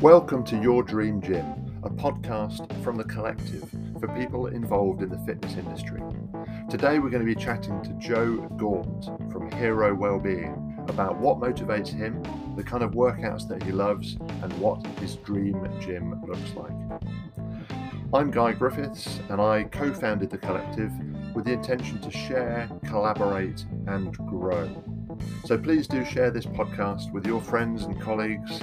Welcome to Your Dream Gym, a podcast from the collective for people involved in the fitness industry. Today we're going to be chatting to Joe Gaunt from Hero Wellbeing about what motivates him, the kind of workouts that he loves, and what his dream gym looks like. I'm Guy Griffiths, and I co founded the collective with the intention to share, collaborate, and grow. So please do share this podcast with your friends and colleagues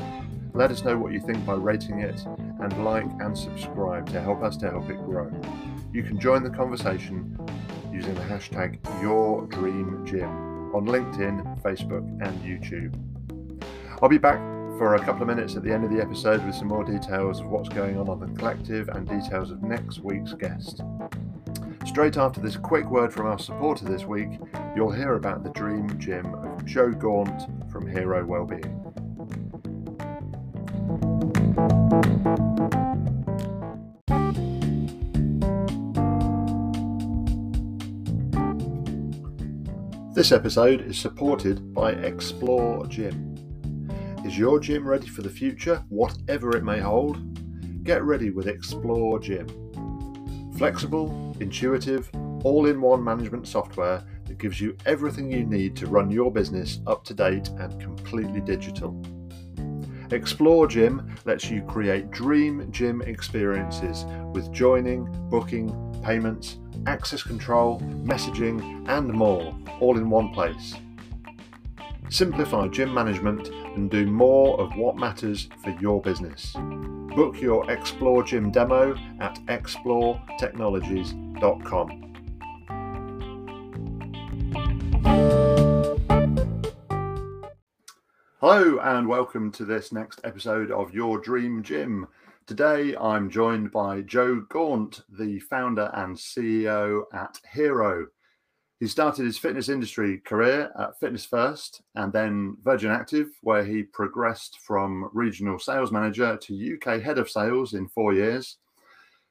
let us know what you think by rating it and like and subscribe to help us to help it grow. You can join the conversation using the hashtag YourDreamGym on LinkedIn, Facebook, and YouTube. I'll be back for a couple of minutes at the end of the episode with some more details of what's going on on the collective and details of next week's guest. Straight after this quick word from our supporter this week, you'll hear about the Dream Gym of Joe Gaunt from Hero Wellbeing. This episode is supported by Xplor Gym. Is your gym ready for the future, whatever it may hold? Get ready with Xplor Gym. Flexible, intuitive, all in one management software that gives you everything you need to run your business up to date and completely digital. Xplor Gym lets you create dream gym experiences with joining, booking, payments, access control, messaging, and more, all in one place. Simplify gym management and do more of what matters for your business. Book your Xplor Gym demo at xplortechnologies.com. Hello, and welcome to this next episode of Your Dream Gym. Today, I'm joined by Joe Gaunt, the founder and CEO at Hero. He started his fitness industry career at Fitness First and then Virgin Active, where he progressed from regional sales manager to UK head of sales in four years.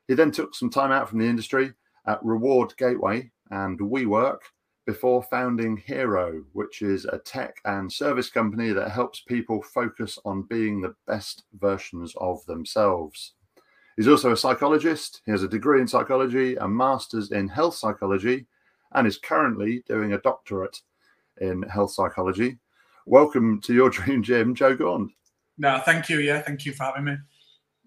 He then took some time out from the industry at Reward Gateway and WeWork before founding Hero, which is a tech and service company that helps people focus on being the best versions of themselves. He's also a psychologist. He has a degree in psychology, a master's in health psychology, and is currently doing a doctorate in health psychology. Welcome to your dream gym, Joe Gaunt. No, thank you. Yeah, thank you for having me.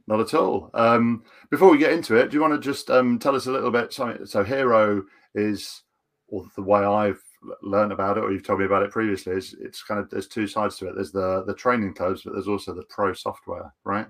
Not at all. Um, before we get into it, do you want to just um, tell us a little bit? So, so Hero is or the way I've learned about it, or you've told me about it previously, is it's kind of there's two sides to it. There's the the training clubs, but there's also the pro software, right?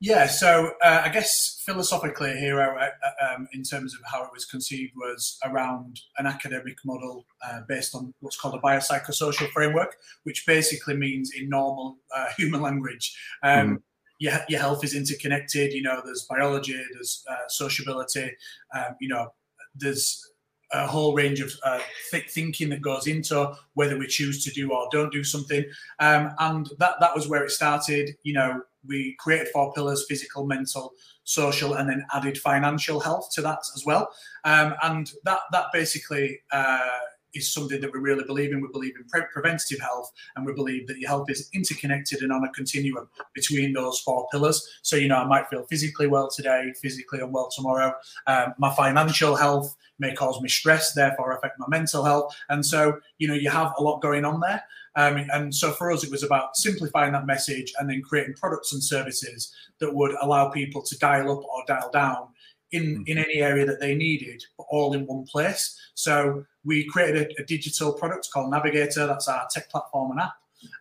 Yeah. So uh, I guess philosophically, Hero, uh, uh, um, in terms of how it was conceived, was around an academic model uh, based on what's called a biopsychosocial framework, which basically means in normal uh, human language. Um, mm. Your, your health is interconnected. You know, there's biology, there's uh, sociability. Um, you know, there's a whole range of uh, th- thinking that goes into whether we choose to do or don't do something. Um, and that that was where it started. You know, we created four pillars: physical, mental, social, and then added financial health to that as well. Um, and that that basically. Uh, is something that we really believe in. We believe in pre- preventative health, and we believe that your health is interconnected and on a continuum between those four pillars. So, you know, I might feel physically well today, physically unwell tomorrow. Um, my financial health may cause me stress, therefore affect my mental health. And so, you know, you have a lot going on there. Um, and so for us, it was about simplifying that message and then creating products and services that would allow people to dial up or dial down in, mm-hmm. in any area that they needed, but all in one place. So we created a, a digital product called Navigator. That's our tech platform and app.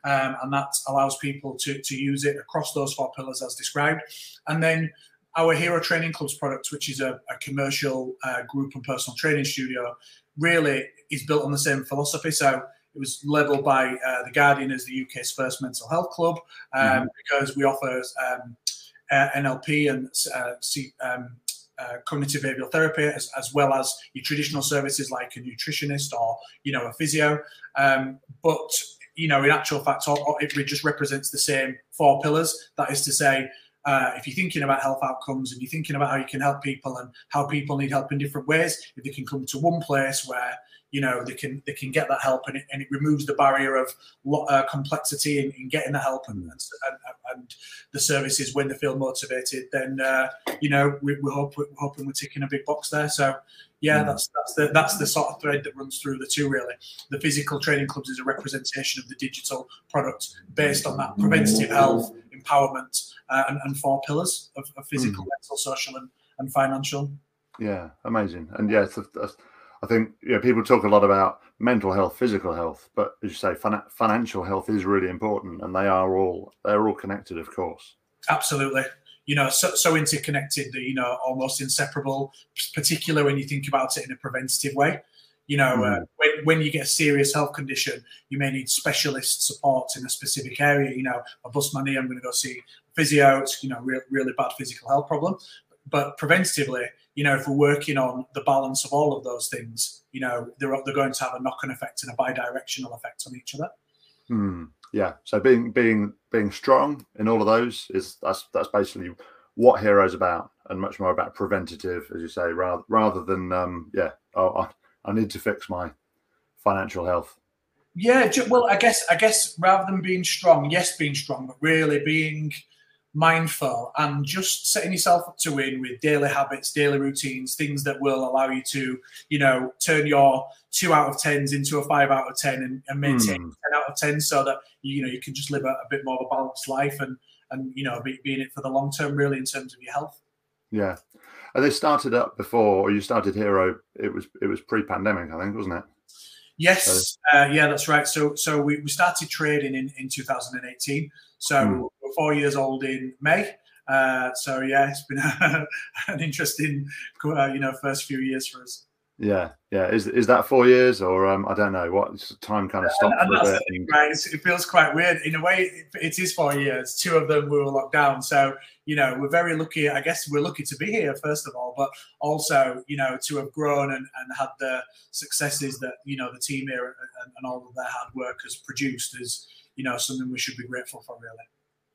Um, and that allows people to, to use it across those four pillars as described. And then our Hero Training Clubs product, which is a, a commercial uh, group and personal training studio, really is built on the same philosophy. So it was labelled by uh, the Guardian as the UK's first mental health club um, mm-hmm. because we offer um, uh, NLP and uh, C, um, uh, cognitive behavioral therapy, as, as, well as your traditional services like a nutritionist or you know a physio. Um, but you know, in actual fact, it just represents the same four pillars. That is to say, uh, if you're thinking about health outcomes and you're thinking about how you can help people and how people need help in different ways, if they can come to one place where you know they can they can get that help and it, and it removes the barrier of uh, complexity in, in, getting the help and, and, and the services when they feel motivated, then uh, you know we, we hope we're hoping we're ticking a big box there. So yeah, that's that's the that's the sort of thread that runs through the two really. The physical training clubs is a representation of the digital product based on that preventative health, empowerment, uh, and, and, four pillars of, of physical, mm. mental, social, and, and financial. Yeah, amazing. And yeah, I think you know, people talk a lot about mental health, physical health, but as you say, fin- financial health is really important, and they are all they're all connected, of course. Absolutely you know, so, so interconnected that, you know, almost inseparable, particularly when you think about it in a preventative way. You know, mm. uh, when, when you get a serious health condition, you may need specialist support in a specific area. You know, I bust my knee, I'm going to go see physio. It's, you know, re- really bad physical health problem. But preventatively, you know, if we're working on the balance of all of those things, you know, they're, they're going to have a knock-on effect and a bi-directional effect on each other. Mm yeah. So being being being strong in all of those is that's that's basically what Hero's about and much more about preventative as you say rather rather than um yeah oh, I, I need to fix my financial health. Yeah well i guess i guess rather than being strong yes being strong but really being mindful and just setting yourself up to win with daily habits, daily routines, things that will allow you to, you know, turn your two out of tens into a five out of ten and, and maintain mm. ten out of ten, so that you know you can just live a, a bit more of a balanced life and and you know be, be in it for the long term, really, in terms of your health. Yeah, and they started up before, or you started Hero. It was it was pre-pandemic, I think, wasn't it? Yes, uh, yeah, that's right. So so we, we started trading in in 2018. So mm. We're four years old in May. Uh, so yeah, it's been an interesting, uh, you know, first few years for us. Yeah, yeah. Is is that four years or um, I don't know what time kind of stopped and, and a bit? Right, it feels quite weird in a way. It, it is four years. Two of them we were locked down, so you know we're very lucky. I guess we're lucky to be here first of all, but also you know to have grown and, and had the successes that you know the team here and, and all of their hard work has produced is you know something we should be grateful for, really.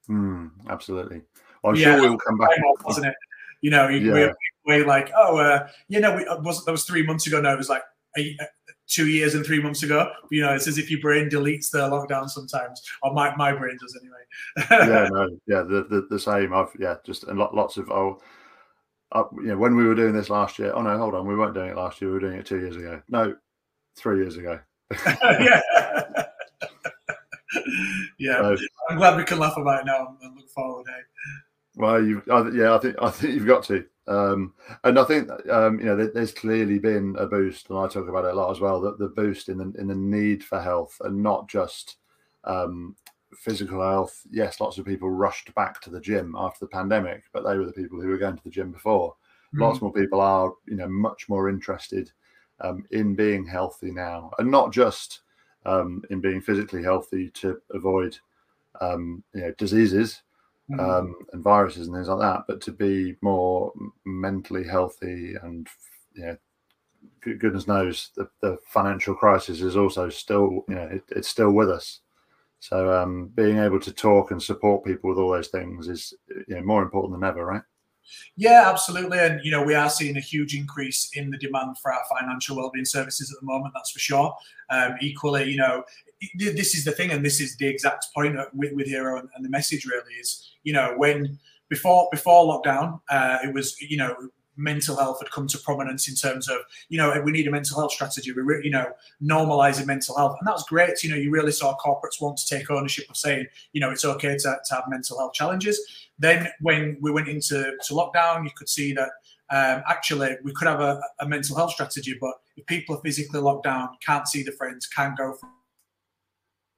Mm, absolutely. Well, I'm yeah, sure we'll come back. Wasn't it? You know, yeah. we're, we're like, oh, uh, you know, we, uh, was that was three months ago. No, it was like a, uh, two years and three months ago. You know, it's as if your brain deletes the lockdown sometimes, or my, my brain does anyway. yeah, no, yeah, the, the, the same. I've yeah, just and lots of oh. Uh, you know, when we were doing this last year, oh no, hold on, we weren't doing it last year. We were doing it two years ago. No, three years ago. yeah. yeah, so, I'm glad we can laugh about it now and look forward. Hey. Well, you, yeah, I think I think you've got to, um, and I think um, you know there, there's clearly been a boost, and I talk about it a lot as well. That the boost in the in the need for health, and not just um, physical health. Yes, lots of people rushed back to the gym after the pandemic, but they were the people who were going to the gym before. Mm. Lots more people are, you know, much more interested um, in being healthy now, and not just um, in being physically healthy to avoid um, you know diseases mm. um, and viruses and things like that, but to be more mentally healthy and you know goodness knows the, the financial crisis is also still you know it, it's still with us so um, being able to talk and support people with all those things is you know more important than ever right yeah, absolutely. And, you know, we are seeing a huge increase in the demand for our financial wellbeing services at the moment, that's for sure. Um, equally, you know, this is the thing, and this is the exact point with, with Hero and, and the message really is, you know, when before before lockdown, uh, it was, you know, mental health had come to prominence in terms of you know we need a mental health strategy. We re- you know normalizing mental health. And that's great. You know you really saw corporates want to take ownership of saying you know it's okay to, to have mental health challenges. Then when we went into to lockdown you could see that um, actually we could have a, a mental health strategy but if people are physically locked down can't see the friends can't go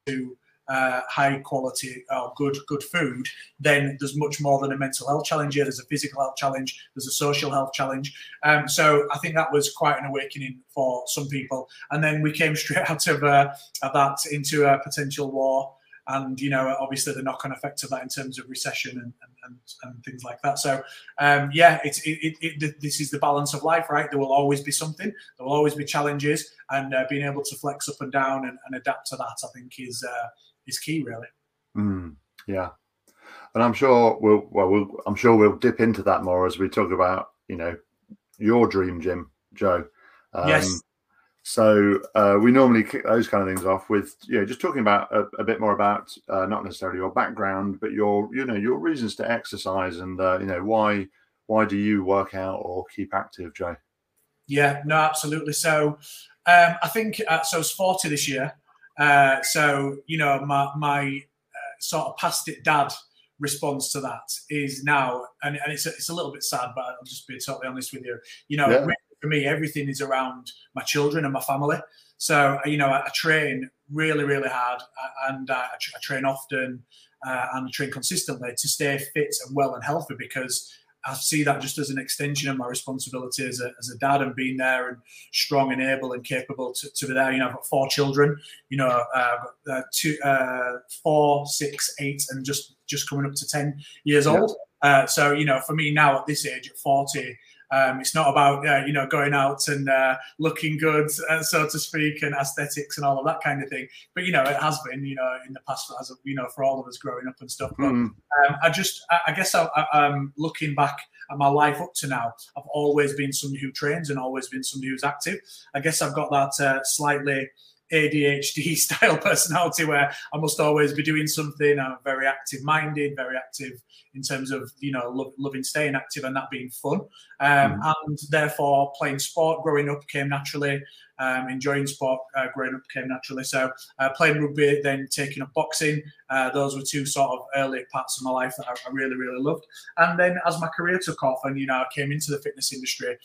to uh, high quality or good good food, then there's much more than a mental health challenge here. There's a physical health challenge. There's a social health challenge. Um, so I think that was quite an awakening for some people. And then we came straight out of, uh, of that into a potential war. And you know, obviously the knock-on effect of that in terms of recession and, and, and things like that. So, um, yeah, it's it, it, it, this is the balance of life, right? There will always be something. There will always be challenges, and uh, being able to flex up and down and, and adapt to that, I think, is uh, is key, really. Mm, yeah, and I'm sure we'll well, we'll I'm sure we'll dip into that more as we talk about you know your dream gym, Joe. Um, yes. So uh, we normally kick those kind of things off with you know just talking about a, a bit more about uh, not necessarily your background, but your you know your reasons to exercise and uh, you know why why do you work out or keep active, Jay? Yeah, no, absolutely. So um, I think uh, so. I was forty this year. Uh, so you know my my uh, sort of past it dad response to that is now, and, and it's a, it's a little bit sad, but I'll just be totally honest with you. You know, yeah for me, everything is around my children and my family. So, you know, I, I train really, really hard and uh, I, I, train often uh, and I train consistently to stay fit and well and healthy because I see that just as an extension of my responsibility as a, as a dad and being there and strong and able and capable to, to be there. You know, I've got four children, you know, uh, uh, two, uh, four, six, eight, and just, just coming up to 10 years yeah. old. Uh, so, you know, for me now at this age, at 40, um, it's not about uh, you know going out and uh, looking good, uh, so to speak, and aesthetics and all of that kind of thing. But you know, it has been you know in the past as you know for all of us growing up and stuff. But mm. um, I just I, I guess I, I, am looking back at my life up to now. I've always been somebody who trains and always been somebody who's active. I guess I've got that uh, slightly ADHD style personality where I must always be doing something. I'm very active minded, very active in terms of you know love, loving staying active and that being fun. Um, mm. And therefore, playing sport growing up came naturally. Um, enjoying sport uh, growing up came naturally. So uh, playing rugby, then taking up boxing. Uh, those were two sort of early parts of my life that I, I, really, really loved. And then as my career took off, and you know, I came into the fitness industry.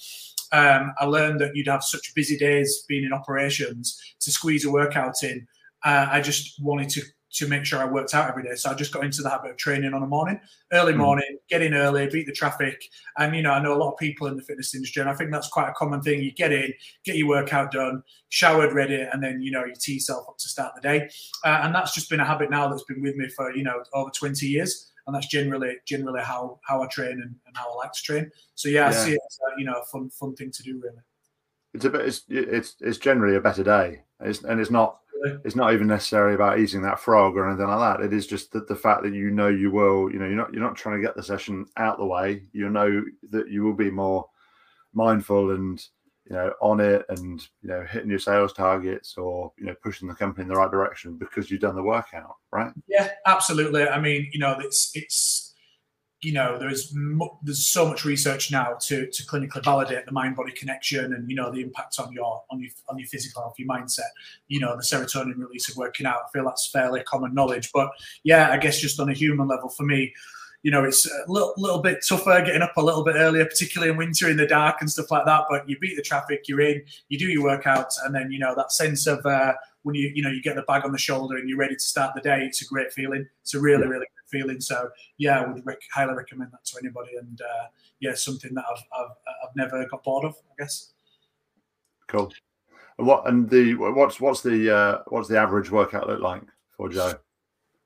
Um, I learned that you'd have such busy days being in operations to squeeze a workout in. Uh, I just wanted to to make sure I worked out every day. So I just got into the habit of training on a morning, early hmm. morning, get in early, beat the traffic. And, you know, I know a lot of people in the fitness industry, and I think that's quite a common thing. You get in, get your workout done, showered, ready, and then, you know, you tee yourself up to start the day. Uh, and that's just been a habit now that's been with me for, you know, over 20 years. And that's generally generally how, how I train and, and how I like to train. So, yeah, yeah. I see it as a, you know, a fun, fun thing to do, really. It's a bit, it's, it's, it's generally a better day. It's, and it's not, it's not even necessarily about eating that frog or anything like that. It is just the, the fact that you know you will, you know, you're not you're not trying to get the session out the way. You know that you will be more mindful and you know on it and you know hitting your sales targets or you know pushing the company in the right direction because you've done the workout, right? Yeah, absolutely. I mean, you know, it's it's you know there's there's so much research now to to clinically validate the mind body connection and you know the impact on your on your on your physical health your mindset you know the serotonin release of working out i feel that's fairly common knowledge but yeah i guess just on a human level for me you know it's a little, little bit tougher getting up a little bit earlier particularly in winter in the dark and stuff like that but you beat the traffic you're in you do your workouts and then you know that sense of uh, when you you know you get the bag on the shoulder and you're ready to start the day it's a great feeling it's a really really good feeling. So yeah, I would rec- highly recommend that to anybody. And uh, yeah, something that I've, I've, I've never got bored of, I guess. Cool. And what and the what's what's the uh, what's the average workout look like for Joe?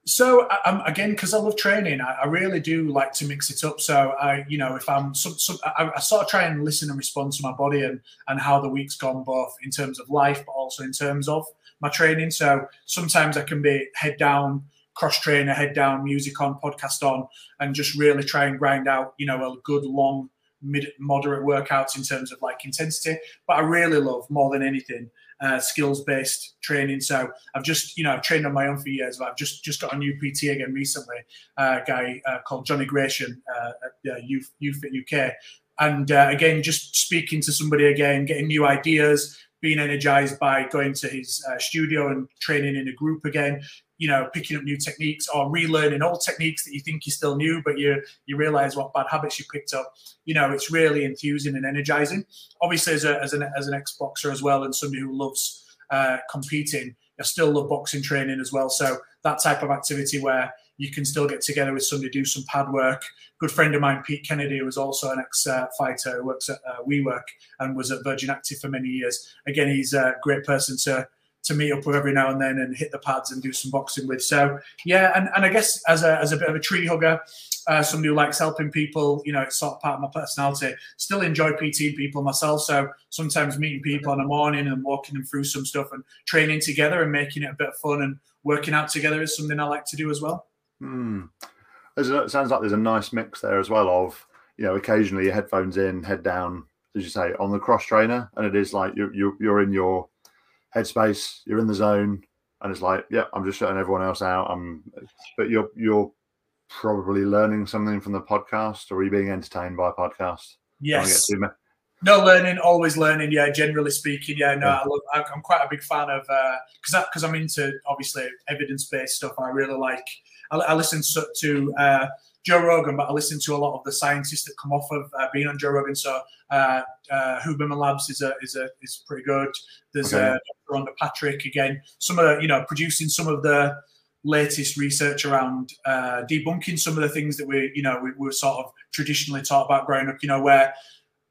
So um, again, because I love training, I, I, really do like to mix it up. So I, you know, if I'm, some, some, I, I, sort of try and listen and respond to my body and and how the week's gone, both in terms of life, but also in terms of my training. So sometimes I can be head down, cross trainer, head down, music on, podcast on, and just really try and grind out, you know, a good long, mid, moderate workouts in terms of like intensity. But I really love more than anything uh, skills based training. So I've just, you know, I've trained on my own for years, but I've just just got a new PT again recently, uh, a guy uh, called Johnny Gratian uh, at uh, Youth, Youth UK. And uh, again, just speaking to somebody again, getting new ideas, being energized by going to his uh, studio and training in a group again you know picking up new techniques or relearning old techniques that you think you still knew but you you realize what bad habits you picked up. You know it's really enthusing and energizing. Obviously as, a, as an as an ex-boxer as well and somebody who loves uh, competing i still love boxing training as well. So that type of activity where you can still get together with somebody do some pad work. Good friend of mine pete kennedy who was also an ex-fighter who works at uh, WeWork and was at virgin active for many years. Again he's a great person to to meet up with every now and then and hit the pads and do some boxing with. So yeah, and, and I guess as a, as a bit of a tree hugger, uh, somebody who likes helping people, you know, it's sort of part of my personality. Still enjoy PT people myself, so sometimes meeting people in the morning and walking them through some stuff and training together and making it a bit of fun and working out together is something I like to do as well. Hmm. it sounds like there's a nice mix there as well of you know occasionally your headphones in, head down, as you say, on the cross trainer, and it is like you're you're, you're in your headspace, you're in the zone, and it's like, yeah, I'm just shutting everyone else out. I'm, but you're you're probably learning something from the podcast, or are you being entertained by a podcast? Yes. No learning, always learning. Yeah, generally speaking, yeah. No. I love, I'm quite a big fan of because uh, because I'm into obviously evidence based stuff. I really like. I, I listen to uh, Joe Rogan, but I listen to a lot of the scientists that come off of uh, being on Joe Rogan. So uh, uh, Huberman Labs is a is a is pretty good. There's okay. uh, Rhonda Patrick again. Some of the you know producing some of the latest research around uh, debunking some of the things that we you know we were sort of traditionally taught about growing up. You know where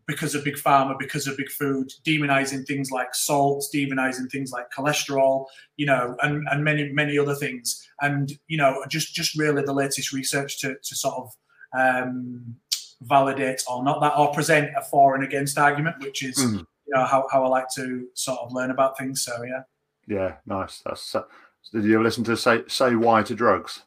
because of big pharma, because of big food, demonizing things like salts, demonizing things like cholesterol, you know, and, and many, many other things. And, you know, just just really the latest research to, to sort of um, validate or not that, or present a for and against argument, which is, mm. you know, how, how I like to sort of learn about things. So, yeah. Yeah, nice. That's, uh, did you listen to Say, Say Why to Drugs?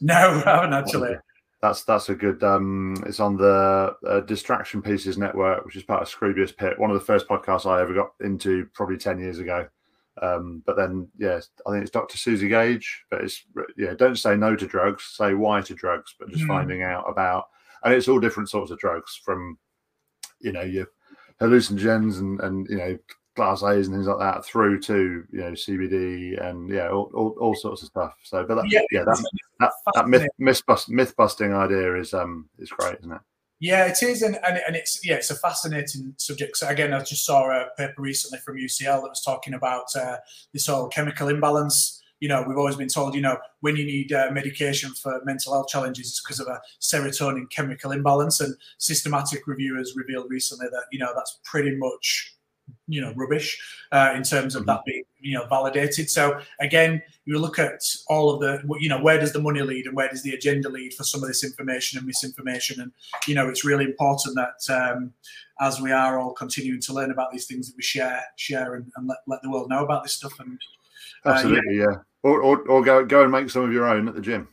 No, I haven't actually that's that's a good. Um, it's on the uh, Distraction Pieces Network, which is part of Scroobius Pip. One of the first podcasts I ever got into, probably ten years ago. Um, but then, yeah, I think it's Dr. Suzi Gage. But it's yeah, don't say no to drugs, say why to drugs, but just mm. finding out about, and it's all different sorts of drugs from, you know, your hallucinogens and and you know class A's and things like that through to you know CBD and yeah all, all, all sorts of stuff. So, but that, yeah, yeah that that, that myth, myth, bust, myth busting idea is um is great, isn't it? Yeah, it is, and, and and it's yeah, it's a fascinating subject. So again, I just saw a paper recently from UCL that was talking about uh, this whole chemical imbalance. You know, we've always been told, you know, when you need uh, medication for mental health challenges, it's because of a serotonin chemical imbalance. And systematic review has revealed recently that you know that's pretty much you know rubbish uh, in terms of mm-hmm. that being you know validated. So again, you look at all of the you know where does the money lead and where does the agenda lead for some of this information and misinformation, and you know it's really important that um, as we are all continuing to learn about these things that we share share and, and let, let the world know about this stuff and uh, absolutely yeah. yeah. Or, or, or go go and make some of your own at the gym.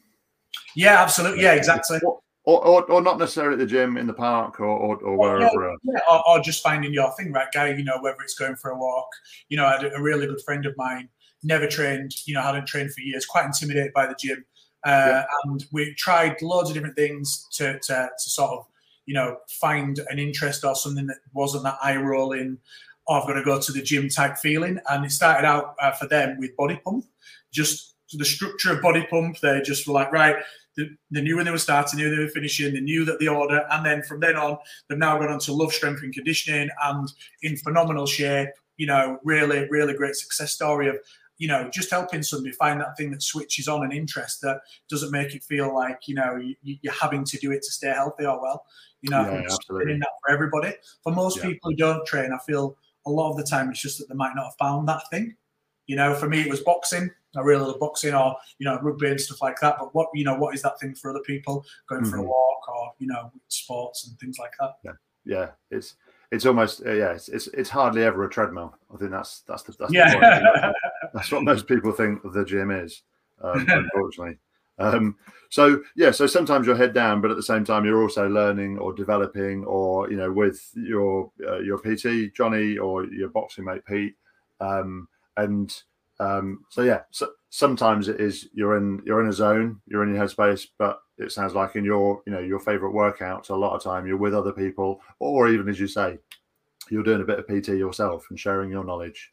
Yeah, absolutely. Yeah, exactly. What, or, or, or, not necessarily at the gym, in the park, or, or, or wherever. Yeah, yeah. Or, or, just finding your thing, right, guy. You know, whether it's going for a walk. You know, I had a really good friend of mine, never trained. You know, hadn't trained for years, quite intimidated by the gym, uh, yeah. and we tried loads of different things to, to to sort of, you know, find an interest or something that wasn't that eye rolling. Oh, I've got to go to the gym type feeling, and it started out uh, for them with body pump, just the structure of body pump. They just were like, right, they, knew when they were starting, they knew they were finishing, they knew that the order, and then from then on, they've now gone on to love strength and conditioning and in phenomenal shape. You know, really, really great success story of you know just helping somebody find that thing that switches on an interest that doesn't make it feel like you know you, are having to do it to stay healthy or well. You know, yeah, absolutely. that for everybody. For most yeah. people who don't train, I feel a lot of the time it's just that they might not have found that thing. You know, for me, it was boxing. I really love boxing or you know rugby and stuff like that. But what you know, what is that thing for other people? Going mm-hmm. for a mm-hmm. walk or you know sports and things like that. Yeah, yeah, it's it's almost uh, yeah, it's, it's, it's hardly ever a treadmill. I think that's that's the that's, yeah. The that's what most people think the gym is. Um, unfortunately. Um, so yeah, so sometimes you're head down, but at the same time you're also learning or developing, or you know, with your uh, your PT Johnny or your boxing mate Pete, um, and um, so yeah, so sometimes it is you're in you're in a zone, you're in your headspace, but it sounds like in your you know your favorite workouts, a lot of time you're with other people, or even as you say, you're doing a bit of PT yourself and sharing your knowledge.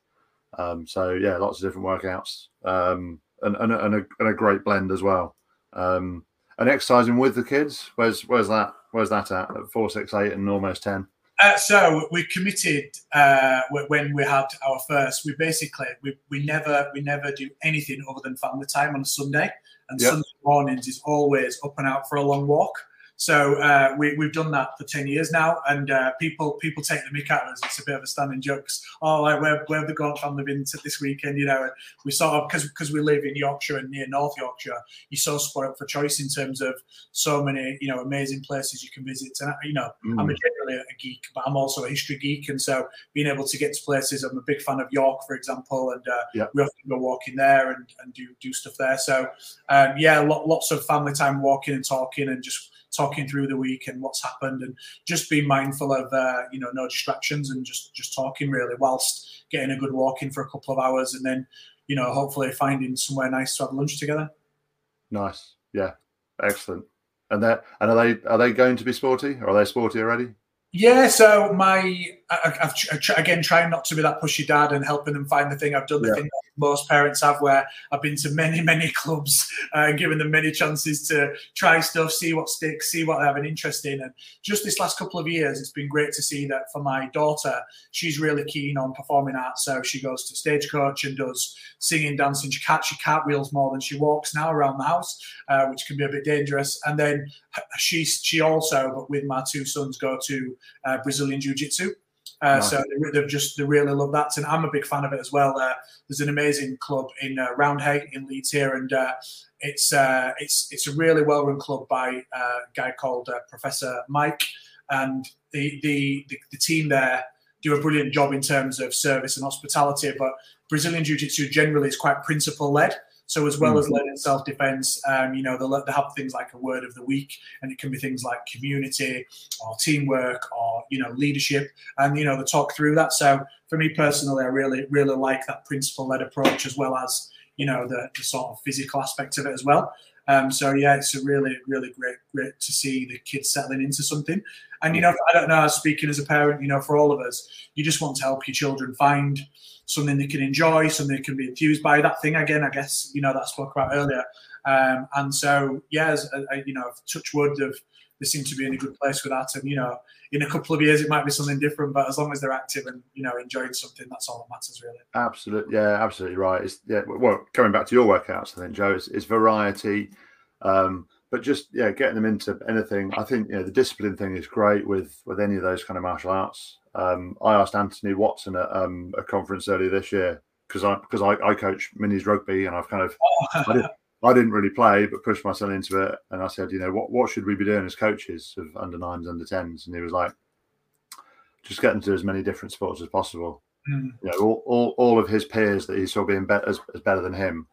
Um, so yeah, lots of different workouts, um, and and, and, a, and a great blend as well. Um, and exercising with the kids, where's where's that where's that at? At four, six, eight, and almost ten. Uh, so we committed uh, when we had our first. We basically we, we never we never do anything other than family time on a Sunday, and yep. Sunday mornings is always up and out for a long walk. So uh, we, we've done that for ten years now, and uh, people people take the mick out of us. It's a bit of a standing joke. Oh, like where where have the Gaunt family been to this weekend? You know, and we sort of because because we live in Yorkshire and near North Yorkshire, you're so spoiled for choice in terms of so many you know amazing places you can visit. And you know, mm. I'm a generally a geek, but I'm also a history geek, and so being able to get to places. I'm a big fan of York, for example, and uh, yeah. we often go walking there and, and do do stuff there. So um, yeah, lots of family time walking and talking and just talking through the week and what's happened, and just being mindful of uh, you know no distractions and just just talking really whilst getting a good walk in for a couple of hours, and then you know hopefully finding somewhere nice to have lunch together. Nice, yeah, excellent. And that and are they are they going to be sporty? Or are they sporty already? Yeah, so my I, have again trying not to be that pushy dad and helping them find the thing. I've done the yeah. thing most parents have, where I've been to many many clubs uh, and given them many chances to try stuff, see what sticks, see what they have an interest in. And just this last couple of years, it's been great to see that for my daughter, she's really keen on performing arts. So she goes to stagecoach and does singing, dancing. She, cat, she cartwheels more than she walks now around the house, uh, which can be a bit dangerous. And then she she also, but with my two sons, go to uh, Brazilian Jiu Jitsu. Uh, nice. So they, have just they really love that, and I'm a big fan of it as well. Uh, there's an amazing club in uh, Roundhay in Leeds here, and uh, it's uh, it's it's a really well run club by uh, a guy called Professor Mike, and the, the, the the team there do a brilliant job in terms of service and hospitality. But Brazilian Jiu Jitsu generally is quite principle led. So as well mm. as learning self defense, um, you know, they'll, they have things like a word of the week, and it can be things like community or teamwork or you know leadership, and you know they talk through that. So for me personally, I really really like that principle led approach as well as you know the, the sort of physical aspect of it as well. Um, so yeah, it's a really, really great, great to see the kids settling into something. And you know, I don't know, speaking as a parent, you know, for all of us, you just want to help your children find something they can enjoy, something they can be enthused by. That thing again, I guess, you know, that I spoke about earlier. Um, and so, yeah, as, uh, you know, touch wood of they seem to be in a good place with that. And you know, in a couple of years, it might be something different, but as long as they're active and you know enjoying something, that's all that matters, really. Absolutely, yeah, absolutely right. It's yeah. Well, coming back to your workouts, I think Joe, it's, it's variety. Um, but just yeah, getting them into anything. I think you know the discipline thing is great with with any of those kind of martial arts. Um, I asked Anthony Watson at um, a conference earlier this year because I because I, I coach minis rugby and I've kind of I, didn't, I didn't really play but pushed myself into it and I said you know what what should we be doing as coaches of under nines under tens and he was like just get them to as many different sports as possible. Mm. You know all, all, all of his peers that he saw being better as, as better than him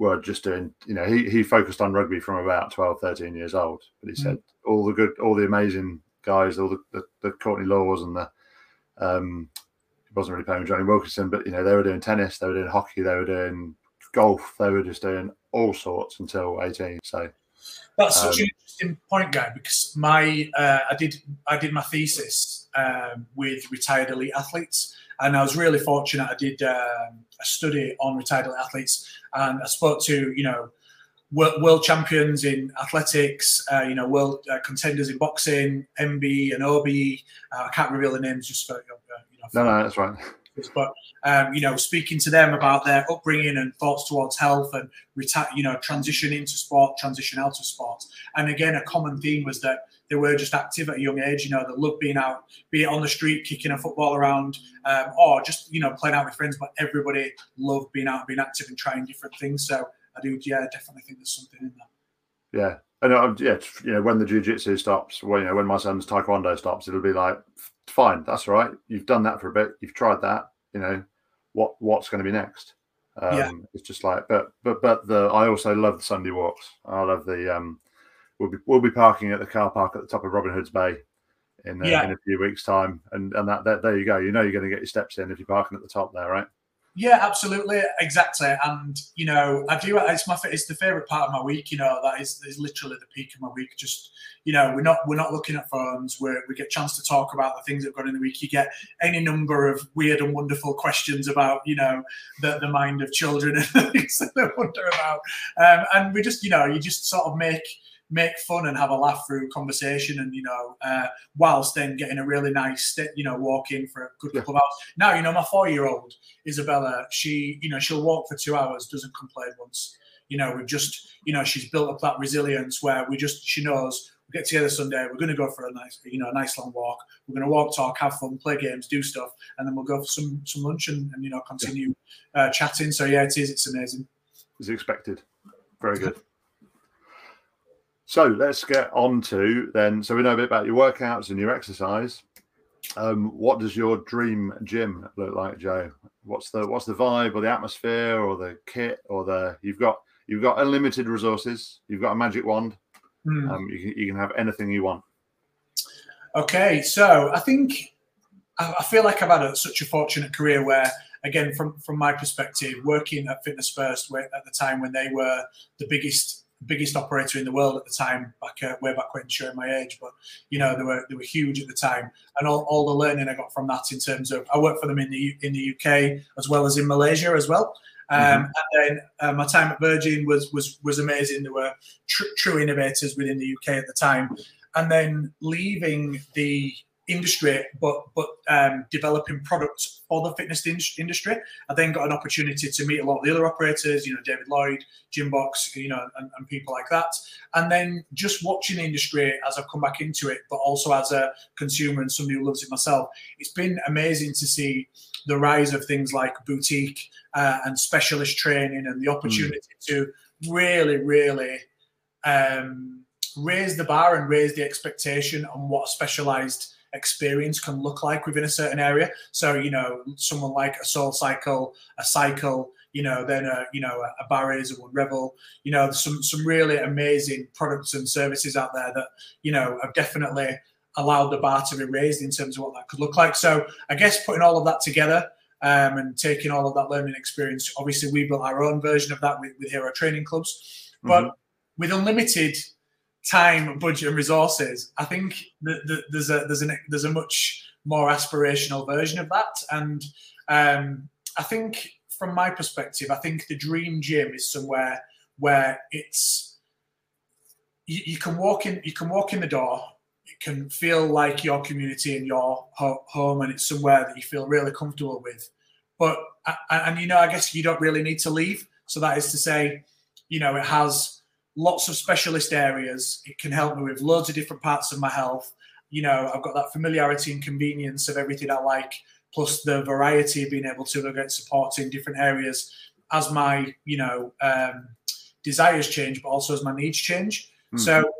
were just doing, you know, he, he focused on rugby from about 12, 13 years old. But he said mm. all the good, all the amazing guys, all the, the, the Courtney Lawes and the, um, he wasn't really playing with Jonny Wilkinson, but, you know, they were doing tennis, they were doing hockey, they were doing golf, they were just doing all sorts until 18. So that's um, such an interesting point, guy, because my, uh, I did, I did my thesis um, with retired elite athletes and I was really fortunate. I did um, a study on retired athletes, and I spoke to you know world, champions in athletics, uh, you know world uh, contenders in boxing, MB and OB. Uh, I can't reveal the names just for you know. For, no, no, that's right. But um, you know, speaking to them about their upbringing and thoughts towards health and you know, transition into sport, transition out of sport, and again, a common theme was that they were just active at a young age. You know, they loved being out, be it on the street, kicking a football around, um, or just you know playing out with friends. But everybody loved being out, being active, and trying different things. So I do, yeah, definitely think there's something in that. Yeah, and uh, yeah, you know, when the jiu-jitsu stops, when you know, when my son's taekwondo stops, it'll be like, fine, that's all right. You've done that for a bit. You've tried that. You know, what what's going to be next? Um, yeah. It's just like, but but but the I also love the Sunday walks. I love the um we'll be we'll be parking at the car park at the top of Robin Hood's Bay in, uh, yeah. in a few weeks' time, and and that, that there you go. You know you're going to get your steps in if you're parking at the top there, right? Yeah, absolutely, exactly. And you know, I do. It's my it's the favorite part of my week. You know, that is is literally the peak of my week. Just you know, we're not we're not looking at phones. We we get chance to talk about the things that have gone in the week. You get any number of weird and wonderful questions about you know the the mind of children and things that they wonder about. Um, and we just you know you just sort of make make fun and have a laugh through conversation and you know uh, whilst then getting a really nice you know walk in for a good couple of hours. Now you know my four year old isabella she you know she'll walk for two hours doesn't complain once. You know we've just you know she's built up that resilience where we just she knows we get together sunday we're going to go for a nice you know a nice long walk. We're going to walk talk have fun play games do stuff and then we'll go for some some lunch and, and you know continue yeah. uh, chatting. So yeah it is it's amazing. It's expected. Very good so let's get on to then. So we know a bit about your workouts and your exercise. Um, what does your dream gym look like, Joe? What's the what's the vibe or the atmosphere or the kit or the you've got you've got unlimited resources. You've got a magic wand. Mm. Um, you can you can have anything you want. Okay, so I think I feel like I've had a, such a fortunate career where, again, from from my perspective, working at Fitness First at the time when they were the biggest biggest operator in the world at the time, back uh, way back when, showing my age, but you know they were they were huge at the time, and all, all the learning I got from that in terms of I worked for them in the in the UK as well as in Malaysia as well. Um, mm-hmm. And then uh, my time at Virgin was was was amazing. There were tr- true innovators within the UK at the time, and then leaving the industry, but but um, developing products for the fitness industry. I then got an opportunity to meet a lot of the other operators, you know, David Lloyd, Gymbox, you know, and, and people like that. And then just watching the industry as I've come back into it, but also as a consumer and somebody who loves it myself, it's been amazing to see the rise of things like boutique uh, and specialist training and the opportunity mm. to really, really um, raise the bar and raise the expectation on what a specialized experience can look like within a certain area. So, you know, someone like a Soul Cycle, a Cycle, you know, then a you know a Barry's, a One Rebel, you know, some some really amazing products and services out there that you know have definitely allowed the bar to be raised in terms of what that could look like. So, I guess putting all of that together. Um, and taking all of that learning experience, obviously, we built our own version of that with, with Hero Training Clubs. But mm-hmm. with unlimited time, budget, and resources, I think that, that there's a there's a there's a much more aspirational version of that, and um, I think from my perspective, I think the dream gym is somewhere where it's you, you can walk in you can walk in the door. It can feel like your community and your ho- home, and it's somewhere that you feel really comfortable with. But and you know, I guess you don't really need to leave. So that is to say, you know, it has lots of specialist areas. It can help me with loads of different parts of my health. You know, I've got that familiarity and convenience of everything I like, plus the variety of being able to get support in different areas as my, you know, um, desires change, but also as my needs change. Mm-hmm. So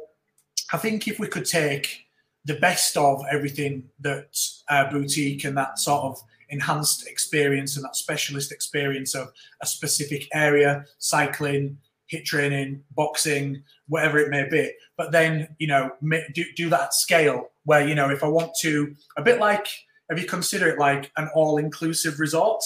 I think if we could take the best of everything that uh, boutique and that sort of enhanced experience and that specialist experience of a specific area, cycling, HIIT training, boxing, whatever it may be. But then, you know, do, do that scale where, you know, if I want to, a bit like, if you consider it like an all inclusive resort,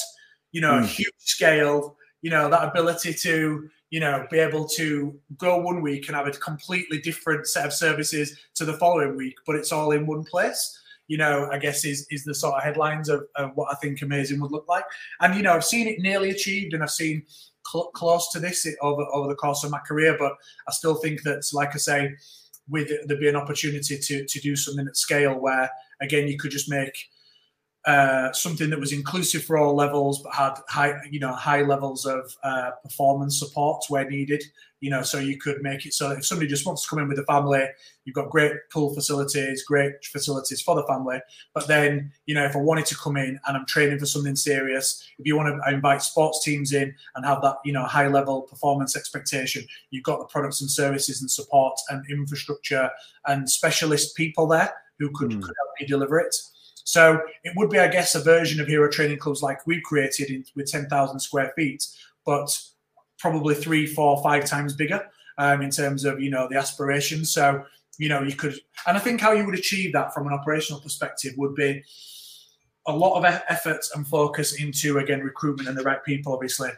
you know, mm. huge scale, you know, that ability to, you know, be able to go one week and have a completely different set of services to the following week, but it's all in one place you know, I guess is is the sort of headlines of, of, what I think amazing would look like. And you know, I've seen it nearly achieved, and I've seen cl- close to this over over the course of my career. But I still think that, like I say, with there be an opportunity to to do something at scale where again you could just make uh, something that was inclusive for all levels, but had high, you know, high levels of uh, performance support where needed. You know, so you could make it so if somebody just wants to come in with a family, you've got great pool facilities, great facilities for the family. But then, you know, if I wanted to come in and I'm training for something serious, if you want to invite sports teams in and have that, you know, high level performance expectation, you've got the products and services and support and infrastructure and specialist people there who could, mm. could help you deliver it. So it would be, I guess, a version of hero training clubs like we've created in, with 10,000 square feet, but probably three, four, five times bigger um, in terms of, you know, the aspirations. So, you know, you could, and I think how you would achieve that from an operational perspective would be a lot of effort and focus into, again, recruitment and the right people, obviously.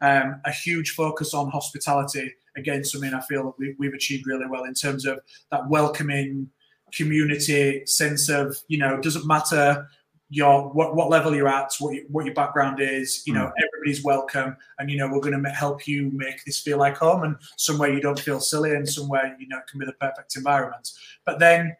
Um, a huge focus on hospitality. Again, something I feel that we, we've achieved really well in terms of that welcoming, community sense of you know doesn't matter your what, what level you're at what, you, what your background is you know mm. everybody's welcome and you know we're going to help you make this feel like home and somewhere you don't feel silly and somewhere you know it can be the perfect environment but then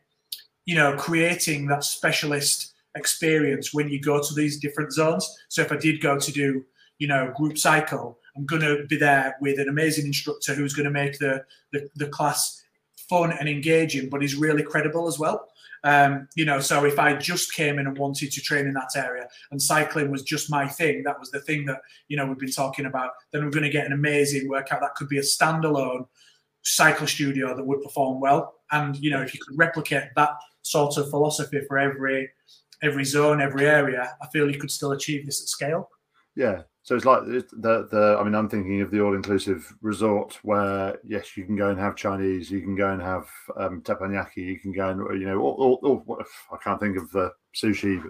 you know creating that specialist experience when you go to these different zones so if i did go to do you know group cycle i'm going to be there with an amazing instructor who's going to make the, the, the class fun and engaging, but he's really credible as well. Um, you know, so if I just came in and wanted to train in that area and cycling was just my thing, that was the thing that, you know, we've been talking about, then we're going to get an amazing workout. That could be a standalone cycle studio that would perform well. And, you know, if you could replicate that sort of philosophy for every every zone, every area, I feel you could still achieve this at scale. Yeah, so it's like the the. I mean, I'm thinking of the all-inclusive resort where yes, you can go and have Chinese, you can go and have um, teppanyaki, you can go and you know, all, all, all, I can't think of the sushi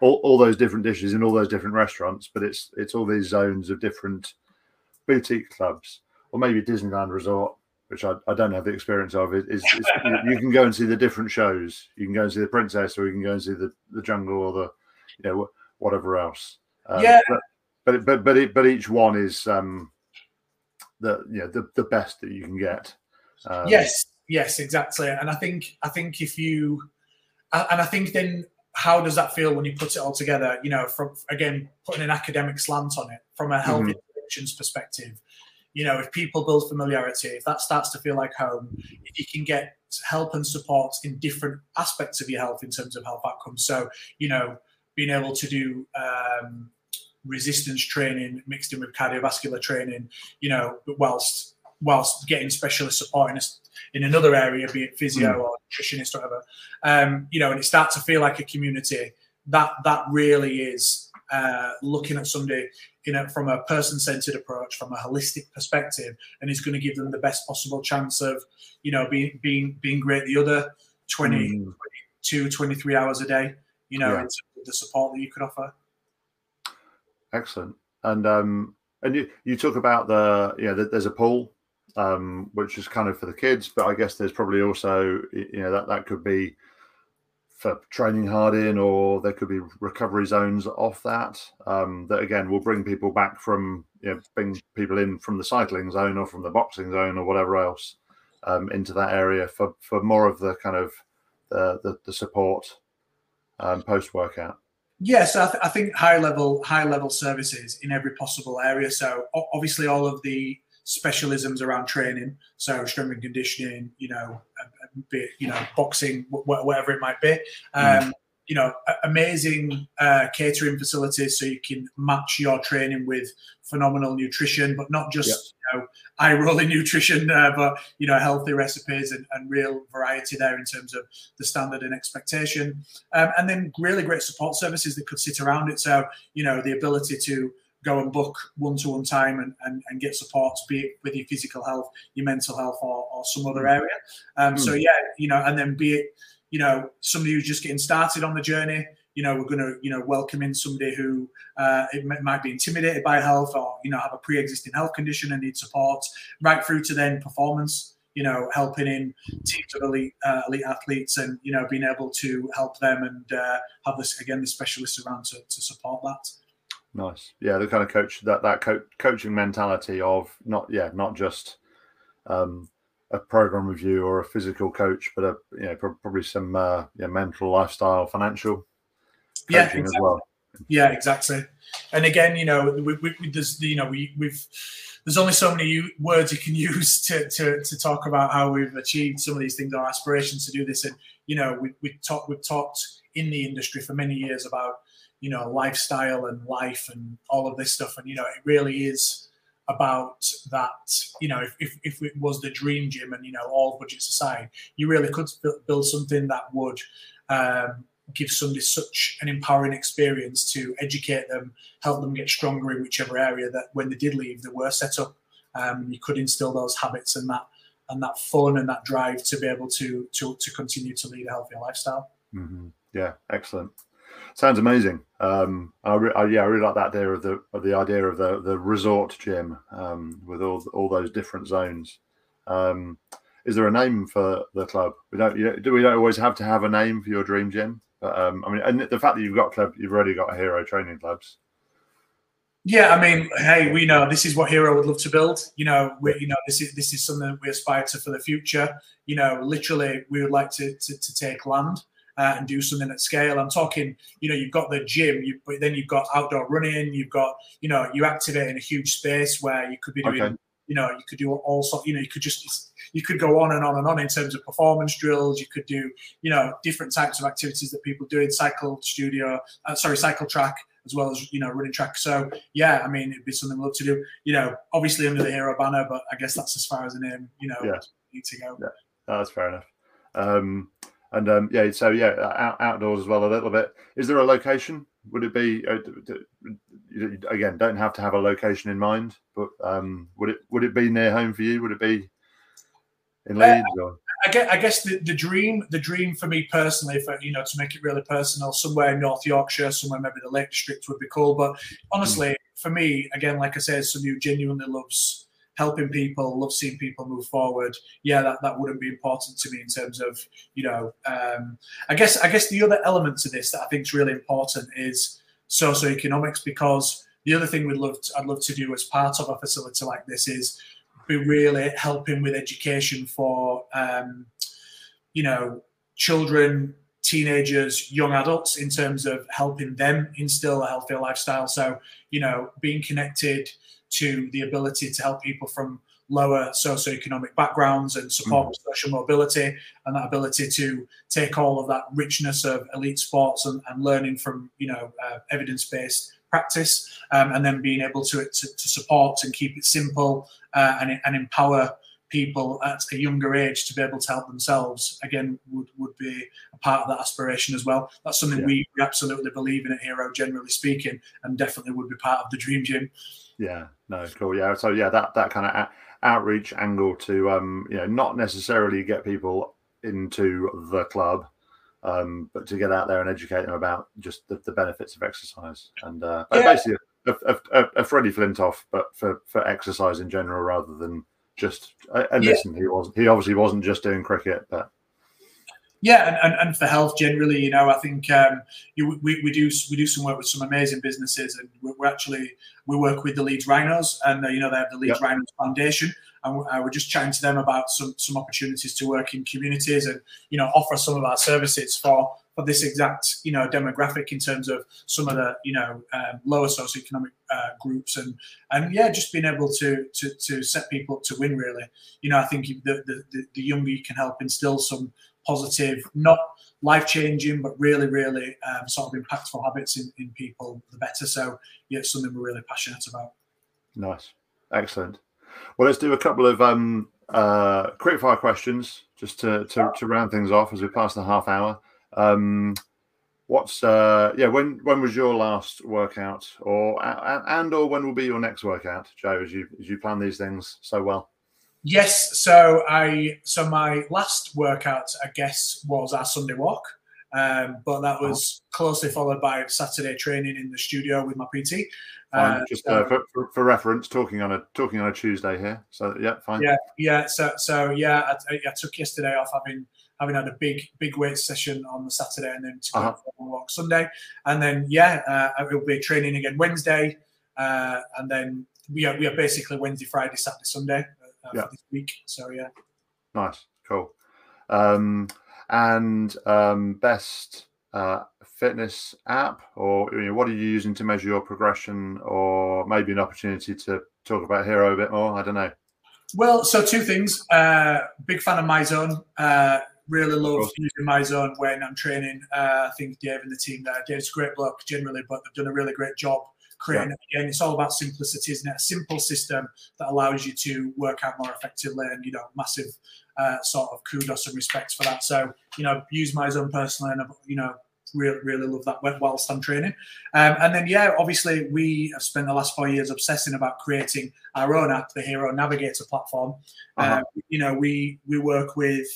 all, all those different dishes in all those different restaurants, but it's it's all these zones of different boutique clubs, or maybe Disneyland Resort, which I, I don't have the experience of. Is, is, is you, you can go and see the different shows. You can go and see the Princess, or you can go and see the the Jungle, or the you know whatever else. Um, yeah. But but but but, it, but each one is um the you know the, the best that you can get. Um, yes, yes, exactly. And I think I think if you and I think then how does that feel when you put it all together? You know, from again putting an academic slant on it from a health mm-hmm. perspective. You know, if people build familiarity, if that starts to feel like home, if you can get help and support in different aspects of your health in terms of health outcomes. So, you know, being able to do um, resistance training mixed in with cardiovascular training, you know, whilst whilst getting specialist support in, a, in another area, be it physio mm. or nutritionist or whatever, um, you know, and it starts to feel like a community. That that really is uh, looking at somebody you know from a person-centered approach, from a holistic perspective, and is going to give them the best possible chance of you know being being being great the other 20, mm. 22, 23 hours a day. You know, yeah. the support that you could offer. Excellent. And um, and you, you talk about the yeah, there's a pool um, which is kind of for the kids, but I guess there's probably also you know that that could be for training hard in, or there could be recovery zones off that. Um, that again will bring people back from you know bring people in from the cycling zone or from the boxing zone or whatever else um, into that area for for more of the kind of the the, the support um, post workout. Yes, I, th- I, think high level high level services in every possible area. So obviously all of the specialisms around training, so strength and conditioning, you know, be you know boxing, whatever it might be. Mm. You know, amazing uh, catering facilities so you can match your training with phenomenal nutrition, but not just you know eye rolling nutrition, uh, but you know healthy recipes and, and, real variety there in terms of the standard and expectation, um, and then really great support services that could sit around it. So you know the ability to go and book one-to-one time and, and, and get support, be it with your physical health, your mental health, or, or some other mm. area. Um, mm. So yeah, you know, and then be it you know, somebody who's just getting started on the journey. You know, we're going to, you know, welcome in somebody who uh, it might be intimidated by health or, you know, have a pre-existing health condition and need support, right through to then performance. You know, helping in teams of elite uh, elite athletes and you know being able to help them and uh, have this again the specialists around to, to support that. Nice, yeah. The kind of coach that that co- coaching mentality of not yeah not just um, a program review or a physical coach, but a you know probably some uh, yeah, mental, lifestyle, financial yeah, exactly. as well. Yeah, exactly. And again, you know, we, we, there's you know we we've there's only so many words you can use to, to to talk about how we've achieved some of these things, our aspirations to do this, and you know we we talked we've talked in the industry for many years about you know lifestyle and life and all of this stuff, and you know it really is about that you know if, if, if, it was the dream gym and you know all budgets aside you really could build something that would um, give somebody such an empowering experience to educate them help them get stronger in whichever area that when they did leave they were set up. Um, you could instill those habits and that and that fun and that drive to be able to to, to continue to lead a healthier lifestyle. Mm-hmm. yeah excellent sounds amazing. Um, I, re- I, yeah, I really like that idea of the of the idea of the the resort gym um, with all all those different zones. Um, is there a name for the club? We don't you do we don't always have to have a name for your dream gym. But um, I mean, and the fact that you've got club, you've already got hero training clubs. Yeah, I mean, hey, we know this is what Hero would love to build. You know, we, you know, this is this is something we aspire to for the future. You know, literally, we would like to to, to take land uh, and do something at scale. I'm talking, you know, you've got the gym, you, but then you've got outdoor running, you've got, you know, you activate in a huge space where you could be doing, okay. you know, you could do all sorts, you know, you could just, you could go on and on and on in terms of performance drills. You could do, you know, different types of activities that people do in cycle studio, uh, sorry, cycle track as well as you know running track. So yeah, I mean it'd be something we'd love to do. You know, obviously under the hero banner, but I guess that's as far as the name. You know, yeah. need to go. Yeah, that's fair enough. Um, and um, yeah, so yeah, out, outdoors as well a little bit. Is there a location? Would it be uh, again? Don't have to have a location in mind, but um, would it would it be near home for you? Would it be in uh, Leeds? Uh, I guess, I guess the, the dream, the dream for me personally, for you know, to make it really personal, somewhere in North Yorkshire, somewhere maybe the Lake District would be cool. But honestly, mm. for me, again, like I said, somebody who genuinely loves helping people, love seeing people move forward. Yeah, that, that wouldn't be important to me in terms of, you know, um, I guess I guess the other element to this that I think is really important is socioeconomics because the other thing we'd love to, I'd love to do as part of a facility like this is be really helping with education for um, you know children teenagers young adults in terms of helping them instill a healthier lifestyle so you know being connected to the ability to help people from lower socioeconomic backgrounds and support mm. social mobility and that ability to take all of that richness of elite sports and, and learning from you know uh, evidence-based practice um, and then being able to, to, to, support and keep it simple uh, and, and empower people at a younger age to be able to help themselves again would, would be a part of that aspiration as well that's something yeah. we absolutely believe in at hero generally speaking and definitely would be part of the dream gym yeah no cool yeah so yeah that that kind of outreach angle to um you know not necessarily get people into the club um but to get out there and educate them about just the, the benefits of exercise and uh yeah. basically a, a, a, a Freddie Flintoff but for for exercise in general rather than just and yeah. listen, he wasn't he obviously wasn't just doing cricket, but yeah, and, and, and for health generally, you know, I think um, you, we, we do we do some work with some amazing businesses, and we're, we're actually we work with the Leeds Rhinos, and uh, you know they have the Leeds yep. Rhinos Foundation, and uh, we're just chatting to them about some some opportunities to work in communities and you know offer some of our services for for this exact you know demographic in terms of some of the you know um, lower socioeconomic uh, groups and and yeah just being able to to to set people up to win really you know I think the the, the younger you can help instill some positive not life changing but really really um, sort of impactful habits in, in people the better so yeah it's something we're really passionate about nice excellent well let's do a couple of um uh quick fire questions just to, to, to round things off as we pass the half hour um, what's uh, yeah? When when was your last workout, or and or when will be your next workout, Joe? As you as you plan these things so well. Yes, so I so my last workout, I guess, was our Sunday walk, um, but that was closely followed by Saturday training in the studio with my PT. Uh, just uh, for, for, for, reference, talking on a talking on a Tuesday here. So yeah, fine. Yeah, yeah. So so yeah, I, I took yesterday off having having had a big big weight session on the Saturday and then to go uh-huh. for a walk Sunday, and then yeah, uh, will be training again Wednesday, uh, and then we are we are basically Wednesday, Friday, Saturday, Sunday uh, yeah. this week. So yeah, nice, cool, um, and um, best. Uh, fitness app or you know, what are you using to measure your progression or maybe an opportunity to talk about hero a bit more i don't know well so two things uh, big fan of MyZone uh, really love using MyZone when I'm training. Uh, I think Dave and the team there, Dave's a great bloke generally, but they've done a really great job creating yeah. Again, it's all about simplicity, isn't it? A simple system that allows you to work out more effectively and, you know, massive uh, sort of kudos and respect for that. So, you know, use MyZone personally and, you know, really, really love that whilst I'm training. Um, and then, yeah, obviously, we have spent the last four years obsessing about creating our own app, the Hero Navigator platform. Uh-huh. Um, you know, we we work with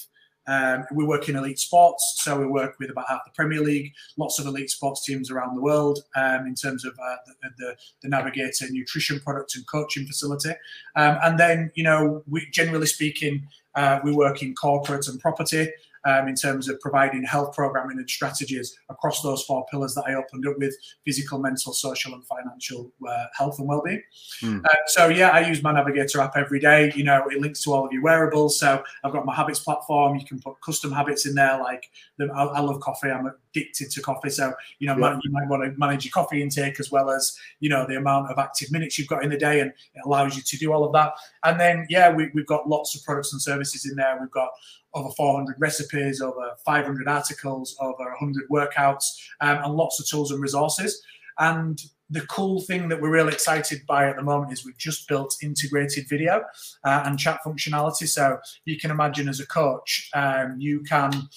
um, we work in elite sports, so we work with about half the Premier League, lots of elite sports teams around the world um, in terms of uh, the, the, the, Navigator nutrition product and coaching facility. Um, and then, you know, we generally speaking, uh, we work in corporate and property um, in terms of providing health programming and strategies across those four pillars that I opened up with physical, mental, social, and financial uh, health and well-being. Mm. Uh, so yeah, I use my Navigator app every day. You know, it links to all of your wearables. So I've got my habits platform. You can put custom habits in there. Like the, I, I, love coffee. I'm addicted to coffee. So you know, yeah. you might want to manage your coffee intake as well as you know the amount of active minutes you've got in the day, and it allows you to do all of that. And then yeah, we, we've got lots of products and services in there. We've got over 400 recipes, over 500 articles, over 100 workouts, um, and lots of tools and resources. And the cool thing that we're really excited by at the moment is we've just built integrated video uh, and chat functionality. So you can imagine as a coach, um, you can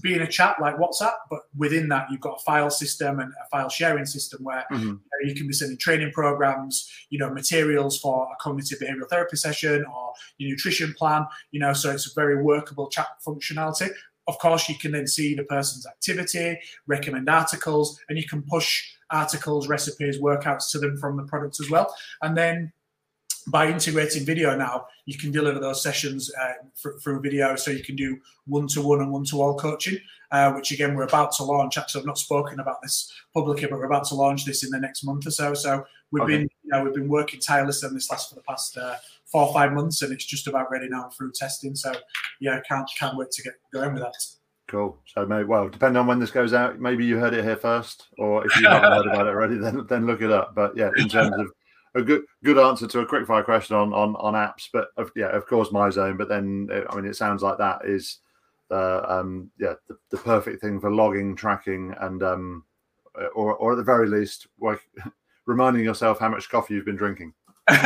be in a chat like WhatsApp, but within that you've got a file system and a file sharing system where mm-hmm. you, know, you, can be sending training programs, you know, materials for a cognitive behavioral therapy session or your nutrition plan, you know, so it's a very workable chat functionality. Of course, you can then see the person's activity, recommend articles, and you can push articles, recipes, workouts to them from the product as well. And then by integrating video now, you can deliver those sessions uh, through video. So you can do one-to-one and one-to-all coaching, uh, which again we're about to launch. Actually, I've not spoken about this publicly, but we're about to launch this in the next month or so. So we've okay. been, you know, we've been working tirelessly on this last for the past uh, four or five months, and it's just about ready now through testing. So yeah, can't can't wait to get going with that. Cool. So maybe well, depending on when this goes out, maybe you heard it here first, or if you haven't heard about it already, then then look it up. But yeah, in terms of a good good answer to a quick fire question on on, on apps. But of, yeah, of course, MyZone. But then I mean, it sounds like that is uh, um, yeah the, the perfect thing for logging, tracking, and um, or or at the very least, reminding yourself how much coffee you've been drinking.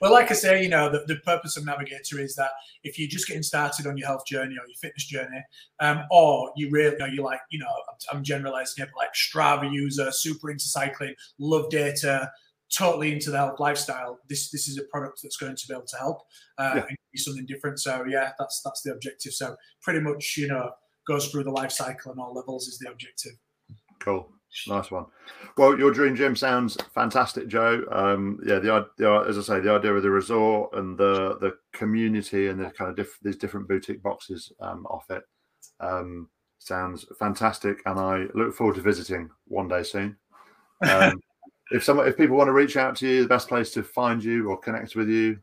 well, like I say, you know, the, the, purpose of Navigator is that if you're just getting started on your health journey or your fitness journey, um, or you really, know, you're like, you know, I'm generalizing here, but like Strava user, super into cycling, love data, totally into the health lifestyle, this this is a product that's going to be able to help uh, yeah. and be something different. So yeah, that's that's the objective. So pretty much, you know, goes through the life cycle and all levels is the objective. Cool. Nice one. Well, your dream gym sounds fantastic, Joe. Um, yeah, the, the as I say, the idea of the resort and the the community and the kind of diff, these different boutique boxes um, off it um, sounds fantastic, and I look forward to visiting one day soon. Um, if someone if people want to reach out to you, the best place to find you or connect with you.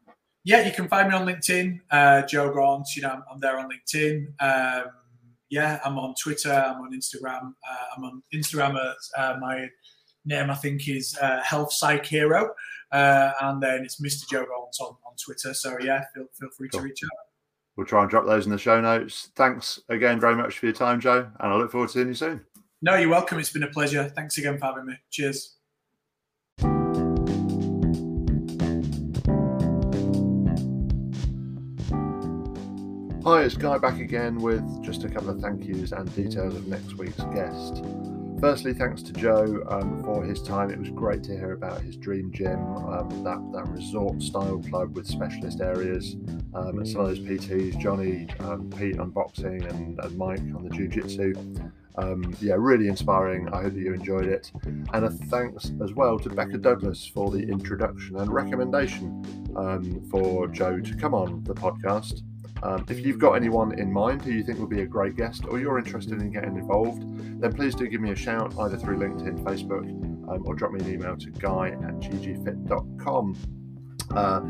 Yeah, you can find me on LinkedIn, uh, Joe Gaunt. You know, I'm, I'm there on LinkedIn. Um, yeah, I'm on Twitter. I'm on Instagram. Uh, I'm on Instagram. At, uh, my name, I think, is uh, Health Psych Hero, uh, and then it's Mr. Joe Gaunt on, on Twitter. So yeah, feel feel free cool. to reach out. We'll try and drop those in the show notes. Thanks again very much for your time, Joe, and I look forward to seeing you soon. No, you're welcome. It's been a pleasure. Thanks again for having me. Cheers. Hi, it's Guy back again with just a couple of thank yous and details of next week's guest. Firstly, thanks to Joe um, for his time. It was great to hear about his dream gym, um, that, that resort style club with specialist areas, um, and some of those PTs, Johnny, um, Pete on boxing, and, and Mike on the jiu jitsu. Um, yeah, really inspiring. I hope that you enjoyed it. And a thanks as well to Becca Douglas for the introduction and recommendation um, for Joe to come on the podcast. Um, if you've got anyone in mind who you think would be a great guest or you're interested in getting involved, then please do give me a shout either through LinkedIn, Facebook, um, or drop me an email to guy at ggfit.com. Uh,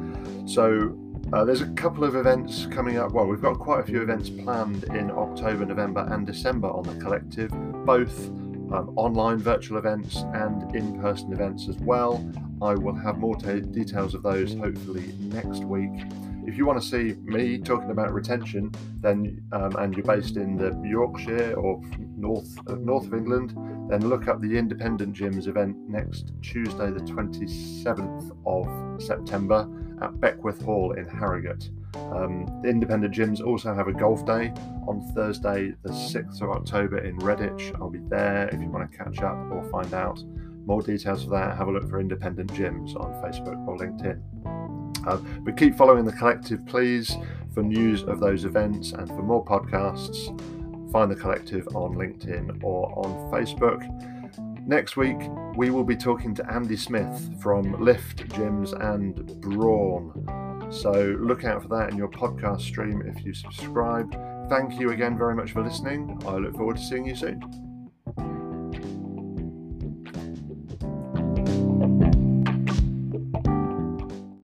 so uh, there's a couple of events coming up. Well, we've got quite a few events planned in October, November, and December on the collective, both um, online virtual events and in person events as well. I will have more t- details of those hopefully next week. If you want to see me talking about retention, then um, and you're based in the Yorkshire or north uh, north of England, then look up the Independent Gyms event next Tuesday, the 27th of September at Beckworth Hall in Harrogate. Um, the Independent Gyms also have a golf day on Thursday, the 6th of October in Redditch. I'll be there if you want to catch up or find out more details for that. Have a look for Independent Gyms on Facebook or LinkedIn. Uh, but keep following the collective, please, for news of those events and for more podcasts. Find the collective on LinkedIn or on Facebook. Next week, we will be talking to Andy Smith from Lift Gyms and Brawn. So look out for that in your podcast stream if you subscribe. Thank you again very much for listening. I look forward to seeing you soon.